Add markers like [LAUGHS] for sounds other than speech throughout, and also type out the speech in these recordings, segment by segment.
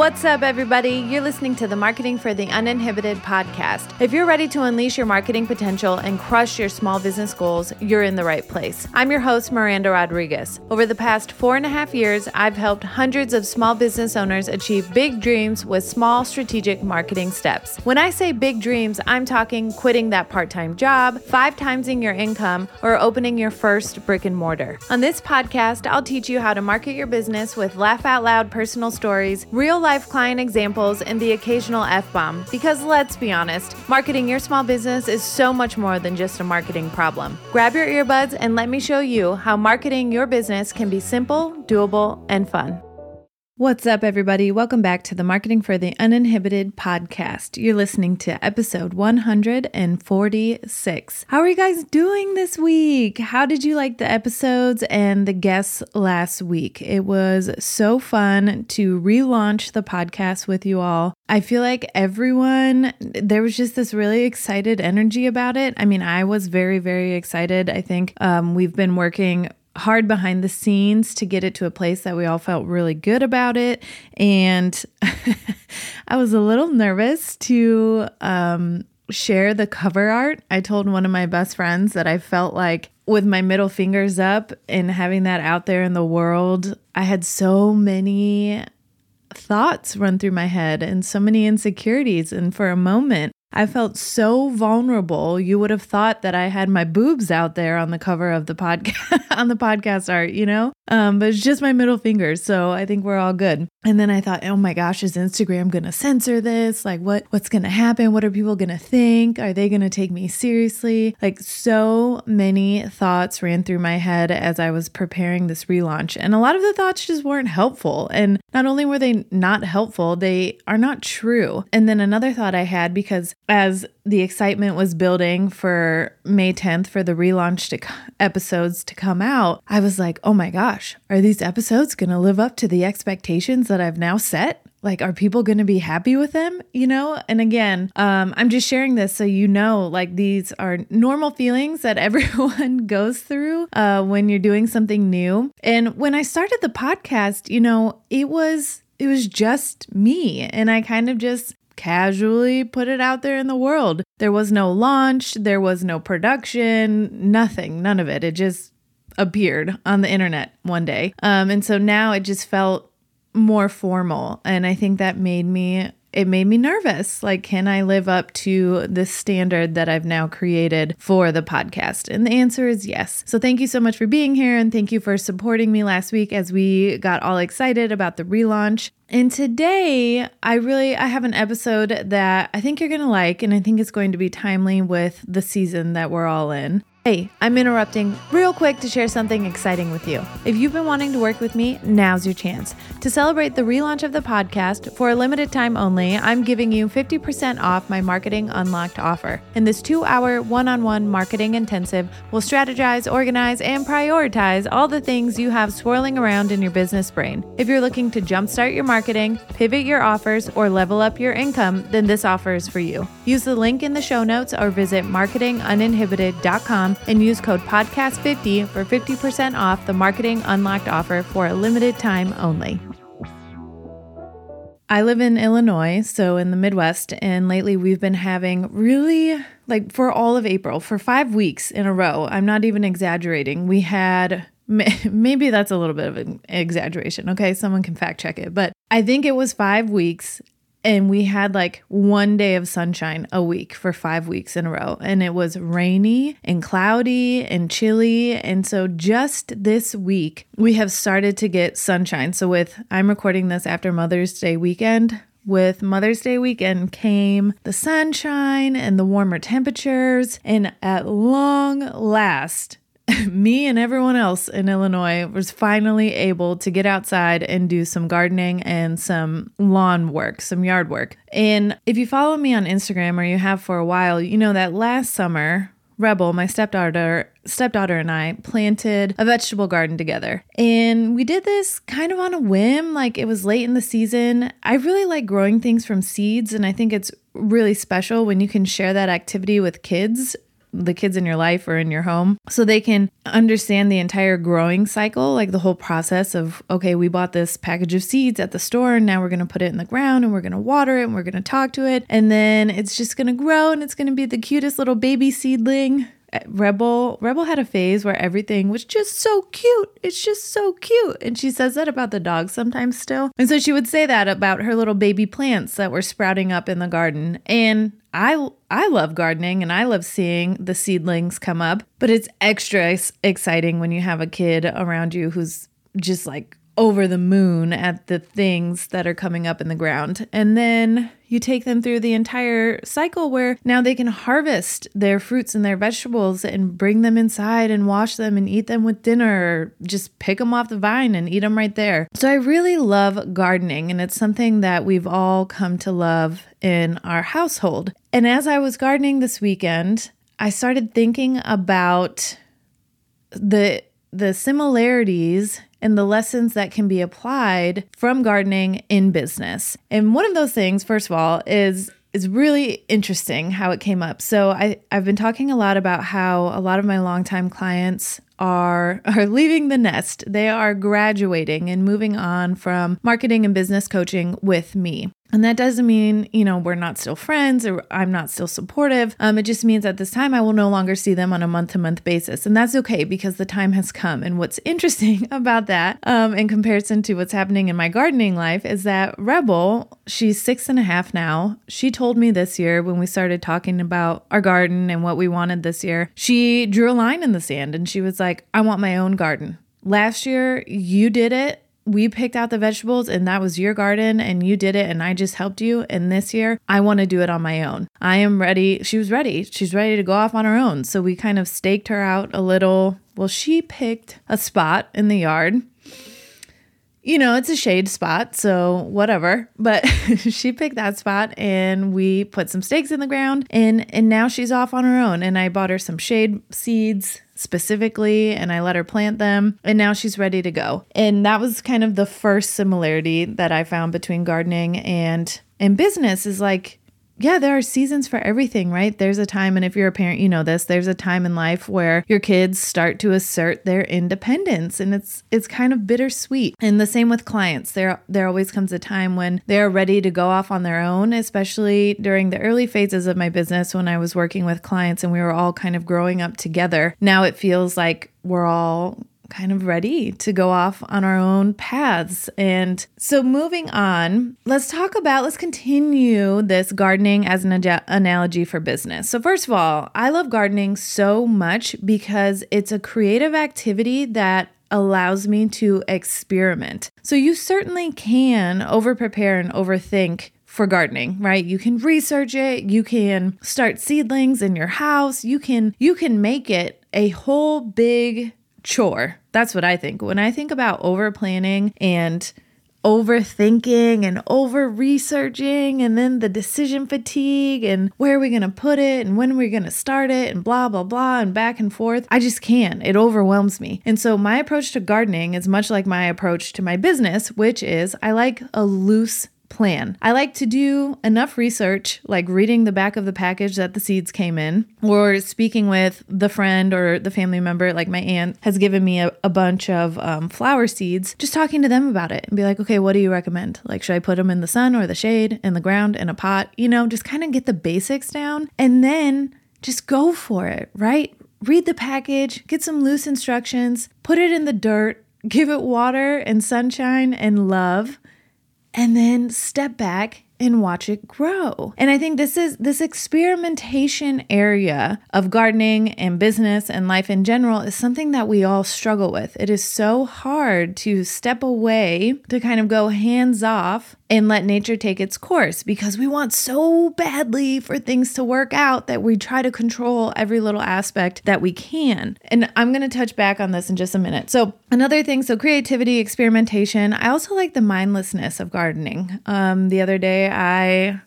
What's up, everybody? You're listening to the Marketing for the Uninhibited podcast. If you're ready to unleash your marketing potential and crush your small business goals, you're in the right place. I'm your host, Miranda Rodriguez. Over the past four and a half years, I've helped hundreds of small business owners achieve big dreams with small strategic marketing steps. When I say big dreams, I'm talking quitting that part time job, five timesing your income, or opening your first brick and mortar. On this podcast, I'll teach you how to market your business with laugh out loud personal stories, real life life client examples, and the occasional F bomb. Because let's be honest, marketing your small business is so much more than just a marketing problem. Grab your earbuds and let me show you how marketing your business can be simple, doable, and fun. What's up, everybody? Welcome back to the Marketing for the Uninhibited podcast. You're listening to episode 146. How are you guys doing this week? How did you like the episodes and the guests last week? It was so fun to relaunch the podcast with you all. I feel like everyone, there was just this really excited energy about it. I mean, I was very, very excited. I think um, we've been working hard behind the scenes to get it to a place that we all felt really good about it. And [LAUGHS] I was a little nervous to um, share the cover art. I told one of my best friends that I felt like with my middle fingers up and having that out there in the world, I had so many thoughts run through my head and so many insecurities. And for a moment, I felt so vulnerable. You would have thought that I had my boobs out there on the cover of the podcast [LAUGHS] on the podcast art, you know? Um, but it's just my middle fingers, so I think we're all good. And then I thought, oh my gosh, is Instagram gonna censor this? Like what what's gonna happen? What are people gonna think? Are they gonna take me seriously? Like so many thoughts ran through my head as I was preparing this relaunch. And a lot of the thoughts just weren't helpful. And not only were they not helpful, they are not true. And then another thought I had because as the excitement was building for May 10th for the relaunch to, episodes to come out, I was like, oh my gosh, are these episodes going to live up to the expectations that I've now set? Like, are people going to be happy with them? You know? And again, um, I'm just sharing this so you know, like, these are normal feelings that [LAUGHS] everyone goes through uh, when you're doing something new. And when I started the podcast, you know, it was it was just me. And I kind of just casually put it out there in the world. There was no launch, there was no production, nothing, none of it. It just appeared on the internet one day. Um, and so now it just felt more formal. And I think that made me it made me nervous. Like, can I live up to the standard that I've now created for the podcast? And the answer is yes. So, thank you so much for being here and thank you for supporting me last week as we got all excited about the relaunch. And today, I really I have an episode that I think you're going to like and I think it's going to be timely with the season that we're all in. Hey, I'm interrupting real quick to share something exciting with you. If you've been wanting to work with me, now's your chance. To celebrate the relaunch of the podcast, for a limited time only, I'm giving you 50% off my Marketing Unlocked offer. In this two hour one on one marketing intensive, we'll strategize, organize, and prioritize all the things you have swirling around in your business brain. If you're looking to jumpstart your marketing, pivot your offers, or level up your income, then this offer is for you. Use the link in the show notes or visit marketinguninhibited.com and use code PODCAST50 for 50% off the Marketing Unlocked offer for a limited time only. I live in Illinois, so in the Midwest, and lately we've been having really, like for all of April, for five weeks in a row, I'm not even exaggerating, we had [LAUGHS] maybe that's a little bit of an exaggeration. Okay, someone can fact check it, but I think it was five weeks and we had like one day of sunshine a week for five weeks in a row. And it was rainy and cloudy and chilly. And so just this week, we have started to get sunshine. So, with I'm recording this after Mother's Day weekend. With Mother's Day weekend came the sunshine and the warmer temperatures. And at long last, [LAUGHS] me and everyone else in Illinois was finally able to get outside and do some gardening and some lawn work, some yard work. And if you follow me on Instagram or you have for a while, you know that last summer, Rebel, my stepdaughter, stepdaughter and I planted a vegetable garden together. And we did this kind of on a whim, like it was late in the season. I really like growing things from seeds and I think it's really special when you can share that activity with kids the kids in your life or in your home so they can understand the entire growing cycle, like the whole process of, okay, we bought this package of seeds at the store and now we're going to put it in the ground and we're going to water it and we're going to talk to it. And then it's just going to grow and it's going to be the cutest little baby seedling Rebel Rebel had a phase where everything was just so cute. It's just so cute. And she says that about the dog sometimes still. And so she would say that about her little baby plants that were sprouting up in the garden. And I I love gardening and I love seeing the seedlings come up, but it's extra exciting when you have a kid around you who's just like over the moon at the things that are coming up in the ground. And then you take them through the entire cycle where now they can harvest their fruits and their vegetables and bring them inside and wash them and eat them with dinner or just pick them off the vine and eat them right there. So I really love gardening and it's something that we've all come to love in our household. And as I was gardening this weekend, I started thinking about the the similarities and the lessons that can be applied from gardening in business. And one of those things, first of all, is is really interesting how it came up. So I, I've been talking a lot about how a lot of my longtime clients are [LAUGHS] are leaving the nest. They are graduating and moving on from marketing and business coaching with me. And that doesn't mean, you know, we're not still friends or I'm not still supportive. Um, it just means at this time I will no longer see them on a month to month basis. And that's okay because the time has come. And what's [LAUGHS] interesting about that, um, in comparison to what's happening in my gardening life, is that Rebel, she's six and a half now. She told me this year when we started talking about our garden and what we wanted this year, she drew a line in the sand and she was like, I want my own garden. Last year, you did it we picked out the vegetables and that was your garden and you did it and I just helped you. And this year, I want to do it on my own. I am ready. She was ready. She's ready to go off on her own. So we kind of staked her out a little. Well, she picked a spot in the yard. You know, it's a shade spot, so whatever. But [LAUGHS] she picked that spot and we put some stakes in the ground and and now she's off on her own and I bought her some shade seeds specifically and I let her plant them and now she's ready to go. And that was kind of the first similarity that I found between gardening and and business is like yeah, there are seasons for everything, right? There's a time, and if you're a parent, you know this. There's a time in life where your kids start to assert their independence, and it's it's kind of bittersweet. And the same with clients. There there always comes a time when they're ready to go off on their own, especially during the early phases of my business when I was working with clients and we were all kind of growing up together. Now it feels like we're all kind of ready to go off on our own paths. And so, moving on, let's talk about, let's continue this gardening as an analogy for business. So, first of all, I love gardening so much because it's a creative activity that allows me to experiment. So, you certainly can over prepare and overthink for gardening, right? You can research it, you can start seedlings in your house, you can you can make it a whole big chore. That's what I think. When I think about over planning and overthinking and over researching and then the decision fatigue and where are we going to put it and when are we going to start it and blah blah blah and back and forth I just can't it overwhelms me and so my approach to gardening is much like my approach to my business which is I like a loose plan. I like to do enough research, like reading the back of the package that the seeds came in, or speaking with the friend or the family member, like my aunt has given me a, a bunch of um, flower seeds, just talking to them about it and be like, okay, what do you recommend? Like, should I put them in the sun or the shade, in the ground, in a pot? You know, just kind of get the basics down and then just go for it, right? Read the package, get some loose instructions, put it in the dirt, give it water and sunshine and love and then step back and watch it grow. And I think this is this experimentation area of gardening and business and life in general is something that we all struggle with. It is so hard to step away to kind of go hands off and let nature take its course because we want so badly for things to work out that we try to control every little aspect that we can. And I'm going to touch back on this in just a minute. So, another thing so creativity, experimentation. I also like the mindlessness of gardening. Um, the other day, I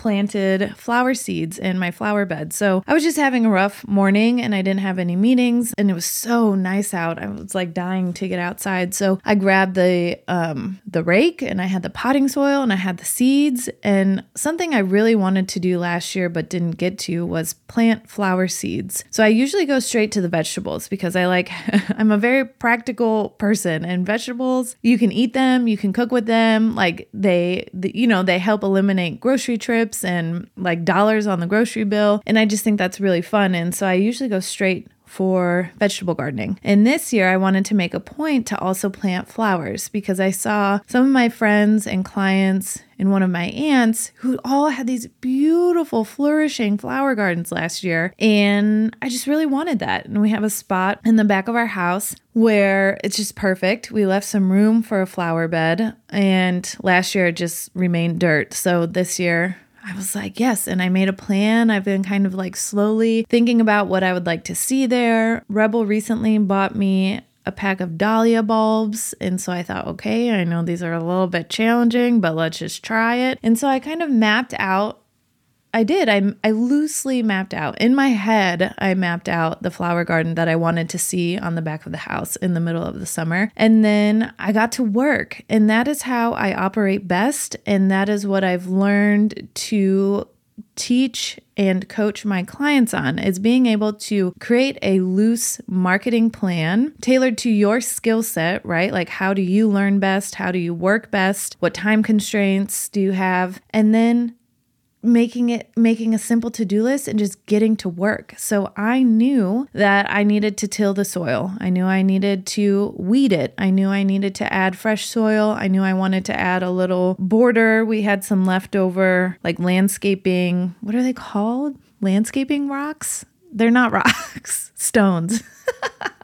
planted flower seeds in my flower bed. So I was just having a rough morning and I didn't have any meetings and it was so nice out. I was like dying to get outside. So I grabbed the um the rake and I had the potting soil and I had the seeds and something I really wanted to do last year but didn't get to was plant flower seeds. So I usually go straight to the vegetables because I like [LAUGHS] I'm a very practical person and vegetables you can eat them, you can cook with them, like they the, you know, they help eliminate grocery trips and like dollars on the grocery bill and I just think that's really fun and so I usually go straight for vegetable gardening. And this year, I wanted to make a point to also plant flowers because I saw some of my friends and clients and one of my aunts who all had these beautiful, flourishing flower gardens last year. And I just really wanted that. And we have a spot in the back of our house where it's just perfect. We left some room for a flower bed, and last year it just remained dirt. So this year, I was like, yes. And I made a plan. I've been kind of like slowly thinking about what I would like to see there. Rebel recently bought me a pack of dahlia bulbs. And so I thought, okay, I know these are a little bit challenging, but let's just try it. And so I kind of mapped out I did. I, I loosely mapped out in my head. I mapped out the flower garden that I wanted to see on the back of the house in the middle of the summer. And then I got to work. And that is how I operate best. And that is what I've learned to teach and coach my clients on is being able to create a loose marketing plan tailored to your skill set, right? Like how do you learn best? How do you work best? What time constraints do you have? And then making it making a simple to-do list and just getting to work. So I knew that I needed to till the soil. I knew I needed to weed it. I knew I needed to add fresh soil. I knew I wanted to add a little border. We had some leftover like landscaping, what are they called? Landscaping rocks? They're not [LAUGHS] rocks, stones. [LAUGHS]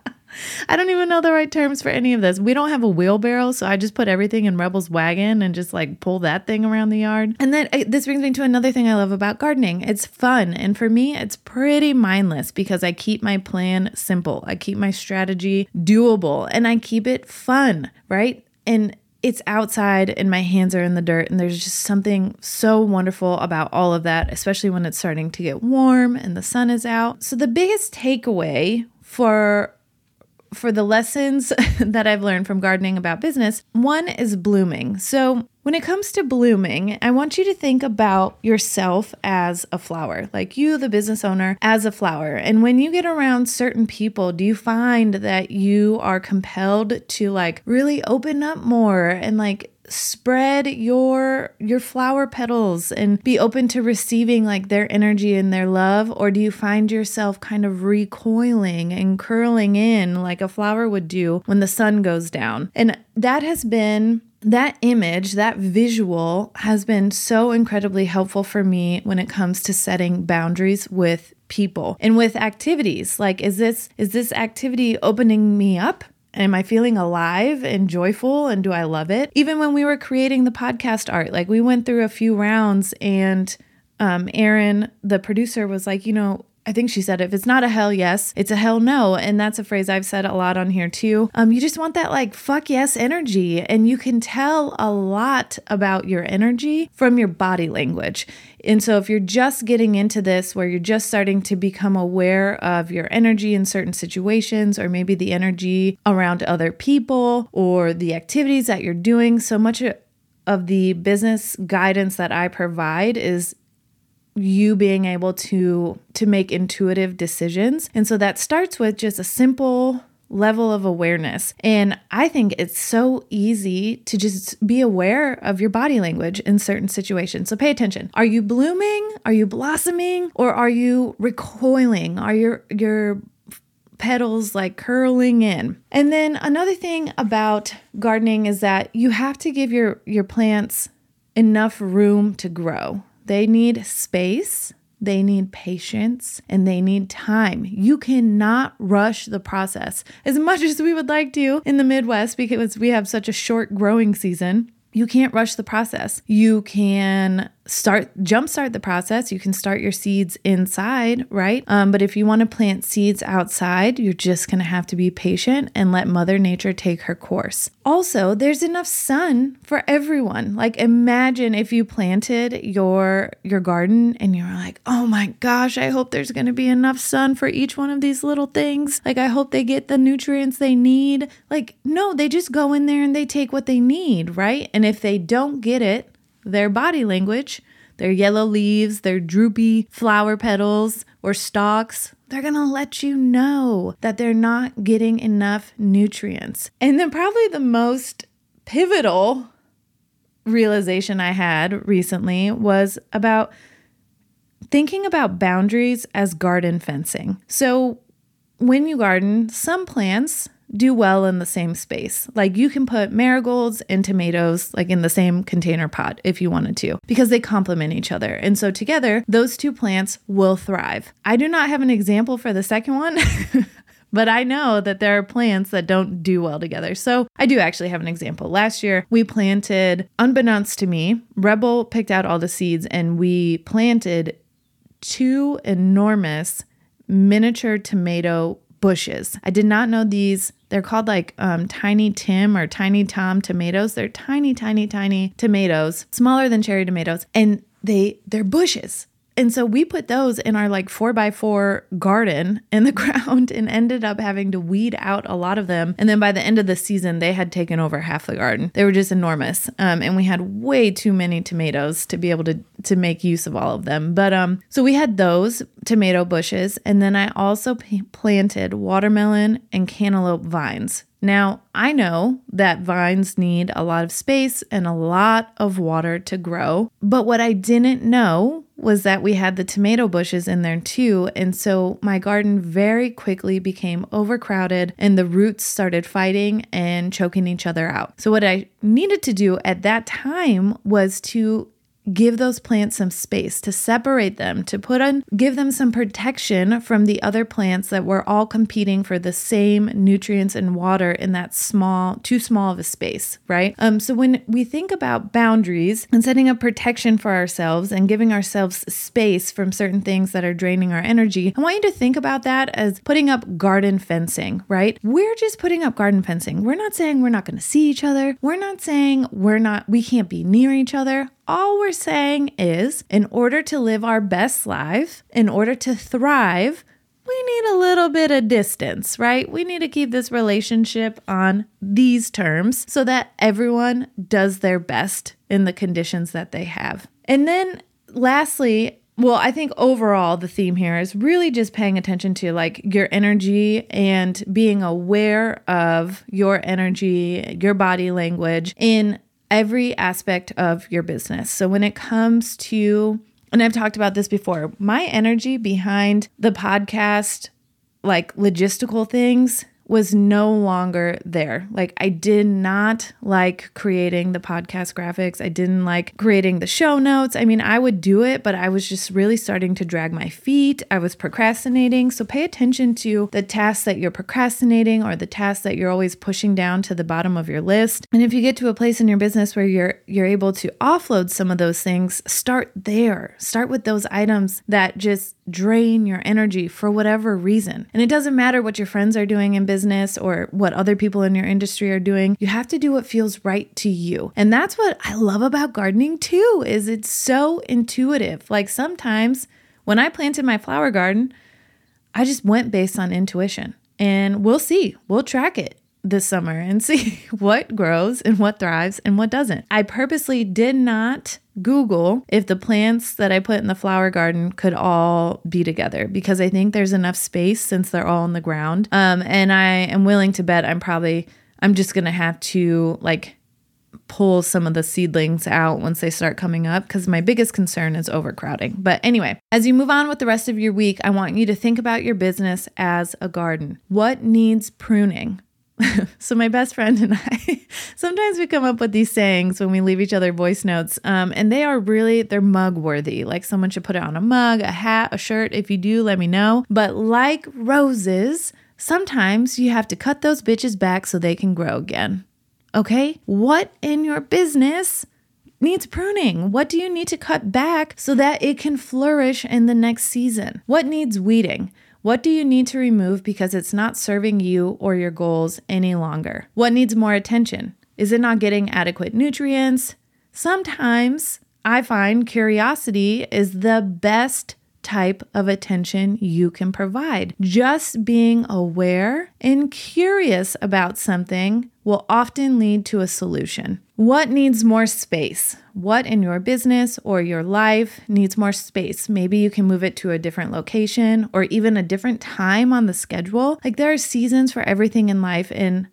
I don't even know the right terms for any of this. We don't have a wheelbarrow, so I just put everything in Rebel's wagon and just like pull that thing around the yard. And then uh, this brings me to another thing I love about gardening. It's fun. And for me, it's pretty mindless because I keep my plan simple. I keep my strategy doable and I keep it fun, right? And it's outside and my hands are in the dirt and there's just something so wonderful about all of that especially when it's starting to get warm and the sun is out so the biggest takeaway for for the lessons [LAUGHS] that I've learned from gardening about business, one is blooming. So, when it comes to blooming, I want you to think about yourself as a flower, like you, the business owner, as a flower. And when you get around certain people, do you find that you are compelled to like really open up more and like spread your your flower petals and be open to receiving like their energy and their love? Or do you find yourself kind of recoiling and curling in like a flower would do when the sun goes down? And that has been that image, that visual has been so incredibly helpful for me when it comes to setting boundaries with people and with activities. Like is this is this activity opening me up Am I feeling alive and joyful? And do I love it? Even when we were creating the podcast art, like we went through a few rounds, and um, Erin, the producer, was like, you know, I think she said if it's not a hell yes, it's a hell no. And that's a phrase I've said a lot on here too. Um, you just want that like fuck yes energy. And you can tell a lot about your energy from your body language. And so if you're just getting into this where you're just starting to become aware of your energy in certain situations, or maybe the energy around other people or the activities that you're doing, so much of the business guidance that I provide is you being able to to make intuitive decisions. And so that starts with just a simple level of awareness. And I think it's so easy to just be aware of your body language in certain situations. So pay attention. Are you blooming? Are you blossoming? Or are you recoiling? Are your your petals like curling in? And then another thing about gardening is that you have to give your your plants enough room to grow. They need space, they need patience, and they need time. You cannot rush the process as much as we would like to in the Midwest because we have such a short growing season. You can't rush the process. You can start jumpstart the process. You can start your seeds inside, right? Um, but if you want to plant seeds outside, you're just going to have to be patient and let Mother Nature take her course. also there's enough sun for everyone. Like imagine if you planted your your garden and you're like, "Oh my gosh, I hope there's going to be enough sun for each one of these little things. Like I hope they get the nutrients they need." Like no, they just go in there and they take what they need, right? And if they don't get it, their body language, their yellow leaves, their droopy flower petals or stalks, they're to let you know that they're not getting enough nutrients. And then, probably the most pivotal realization I had recently was about thinking about boundaries as garden fencing. So, when you garden, some plants do well in the same space. Like you can put marigolds and tomatoes like in the same container pot if you wanted to because they complement each other. And so together, those two plants will thrive. I do not have an example for the second one. [LAUGHS] but I know that there are plants that don't do well together. So I do actually have an example. Last year, we planted, unbeknownst to me, Rebel picked out all the seeds and we planted two enormous miniature tomato bushes. I did not know these. They're called like um, Tiny Tim or Tiny Tom tomatoes. They're tiny, tiny, tiny tomatoes, smaller than cherry tomatoes, and they they're bushes. And so we put those in our like four by four garden in the [LAUGHS] ground and ended up having to weed out a lot of them. And then by the end of the season, they had taken over half the garden. They were just enormous. Um, and we had way too many tomatoes to be able to, to make use of all of them. But um, so we had those tomato bushes. And then I also p- planted watermelon and cantaloupe vines. Now, I know that vines need a lot of space and a lot of water to grow, but what I didn't know was that we had the tomato bushes in there too. And so my garden very quickly became overcrowded and the roots started fighting and choking each other out. So, what I needed to do at that time was to give those plants some space to separate them to put on give them some protection from the other plants that were all competing for the same nutrients and water in that small too small of a space right? Um so when we think about boundaries and setting up protection for ourselves and giving ourselves space from certain things that are draining our energy i want you to think about that as putting up garden fencing right? We're just putting up garden fencing. We're not saying we're not going to see each other. We're not saying we're not we can't be near each other all we're saying is, in order to live our best life, in order to thrive, we need a little bit of distance, right? We need to keep this relationship on these terms so that everyone does their best in the conditions that they have. And then, lastly, well, I think overall the theme here is really just paying attention to like your energy and being aware of your energy, your body language in every aspect of your business. So when it comes to, and I've talked about this before, my energy behind the podcast, like logistical things, was no longer there. Like, I did not like creating the podcast graphics. I didn't like creating the show notes. I mean, I would do it, but I was just really starting to drag my feet. I was procrastinating. So, pay attention to the tasks that you're procrastinating or the tasks that you're always pushing down to the bottom of your list. And if you get to a place in your business where you're you're able to offload some of those things, start there. Start with those items that just drain your energy for whatever reason. And it doesn't matter what your friends are doing in business or what other people in your industry are doing. You have to do what feels right to you. And that's what I love about gardening too is it's so intuitive. Like sometimes when I planted my flower garden, I just went based on intuition. And we'll see. We'll track it this summer and see [LAUGHS] what grows and what thrives and what doesn't. I purposely did not Google if the plants that I put in the flower garden could all be together because I think there's enough space since they're all on the ground. Um, and I am willing to bet I'm probably, I'm just going to have to like pull some of the seedlings out once they start coming up because my biggest concern is overcrowding. But anyway, as you move on with the rest of your week, I want you to think about your business as a garden. What needs pruning? [LAUGHS] so my best friend and I [LAUGHS] sometimes we come up with these sayings when we leave each other voice notes um, and they are really they're mug worthy like someone should put it on a mug a hat a shirt if you do let me know but like roses sometimes you have to cut those bitches back so they can grow again okay what in your business needs pruning? What do you need to cut back so that it can flourish in the next season? What needs weeding? What do you need to remove because it's not serving you or your goals any longer? What needs more attention? Is it not getting adequate nutrients? Sometimes I find curiosity is the best type of attention you can provide. Just being aware and curious about something will often lead to a solution. What needs more space? What in your business or your life needs more space? Maybe you can move it to a different location or even a different time on the schedule. Like there are seasons for everything in life and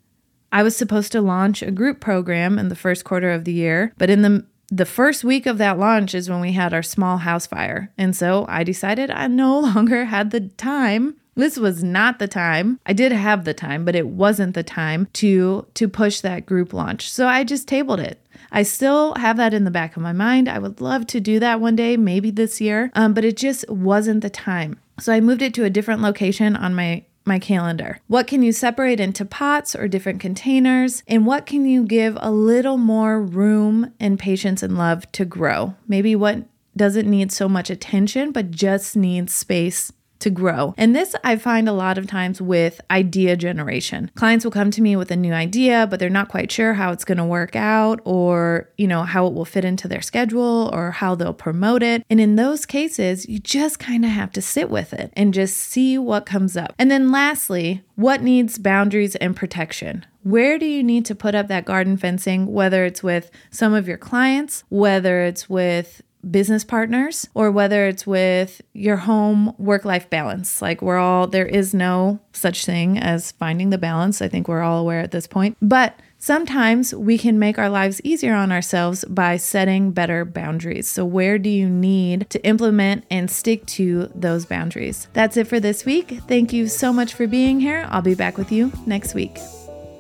I was supposed to launch a group program in the first quarter of the year, but in the the first week of that launch is when we had our small house fire. And so I decided I no [LAUGHS] longer had the time this was not the time. I did have the time, but it wasn't the time to to push that group launch. So I just tabled it. I still have that in the back of my mind. I would love to do that one day, maybe this year, um, but it just wasn't the time. So I moved it to a different location on my my calendar. What can you separate into pots or different containers? And what can you give a little more room and patience and love to grow? Maybe what doesn't need so much attention, but just needs space to grow. And this I find a lot of times with idea generation. Clients will come to me with a new idea, but they're not quite sure how it's going to work out or, you know, how it will fit into their schedule or how they'll promote it. And in those cases, you just kind of have to sit with it and just see what comes up. And then lastly, what needs boundaries and protection? Where do you need to put up that garden fencing, whether it's with some of your clients, whether it's with business partners or whether it's with your home work life balance. Like we're all, there is no such thing as finding the balance. I think we're all aware at this point. But sometimes we can make our lives easier on ourselves by setting better boundaries. So, where do you need to implement and stick to those boundaries? That's it for this week. Thank you so much for being here. I'll be back with you next week.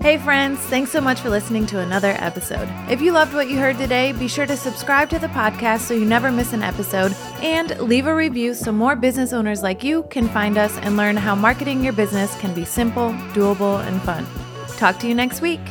Hey, friends, thanks so much for listening to another episode. If you loved what you heard today, be sure to subscribe to the podcast so you never miss an episode and leave a review so more business owners like you can find us and learn how marketing your business can be simple, doable, and fun. Talk to you next week.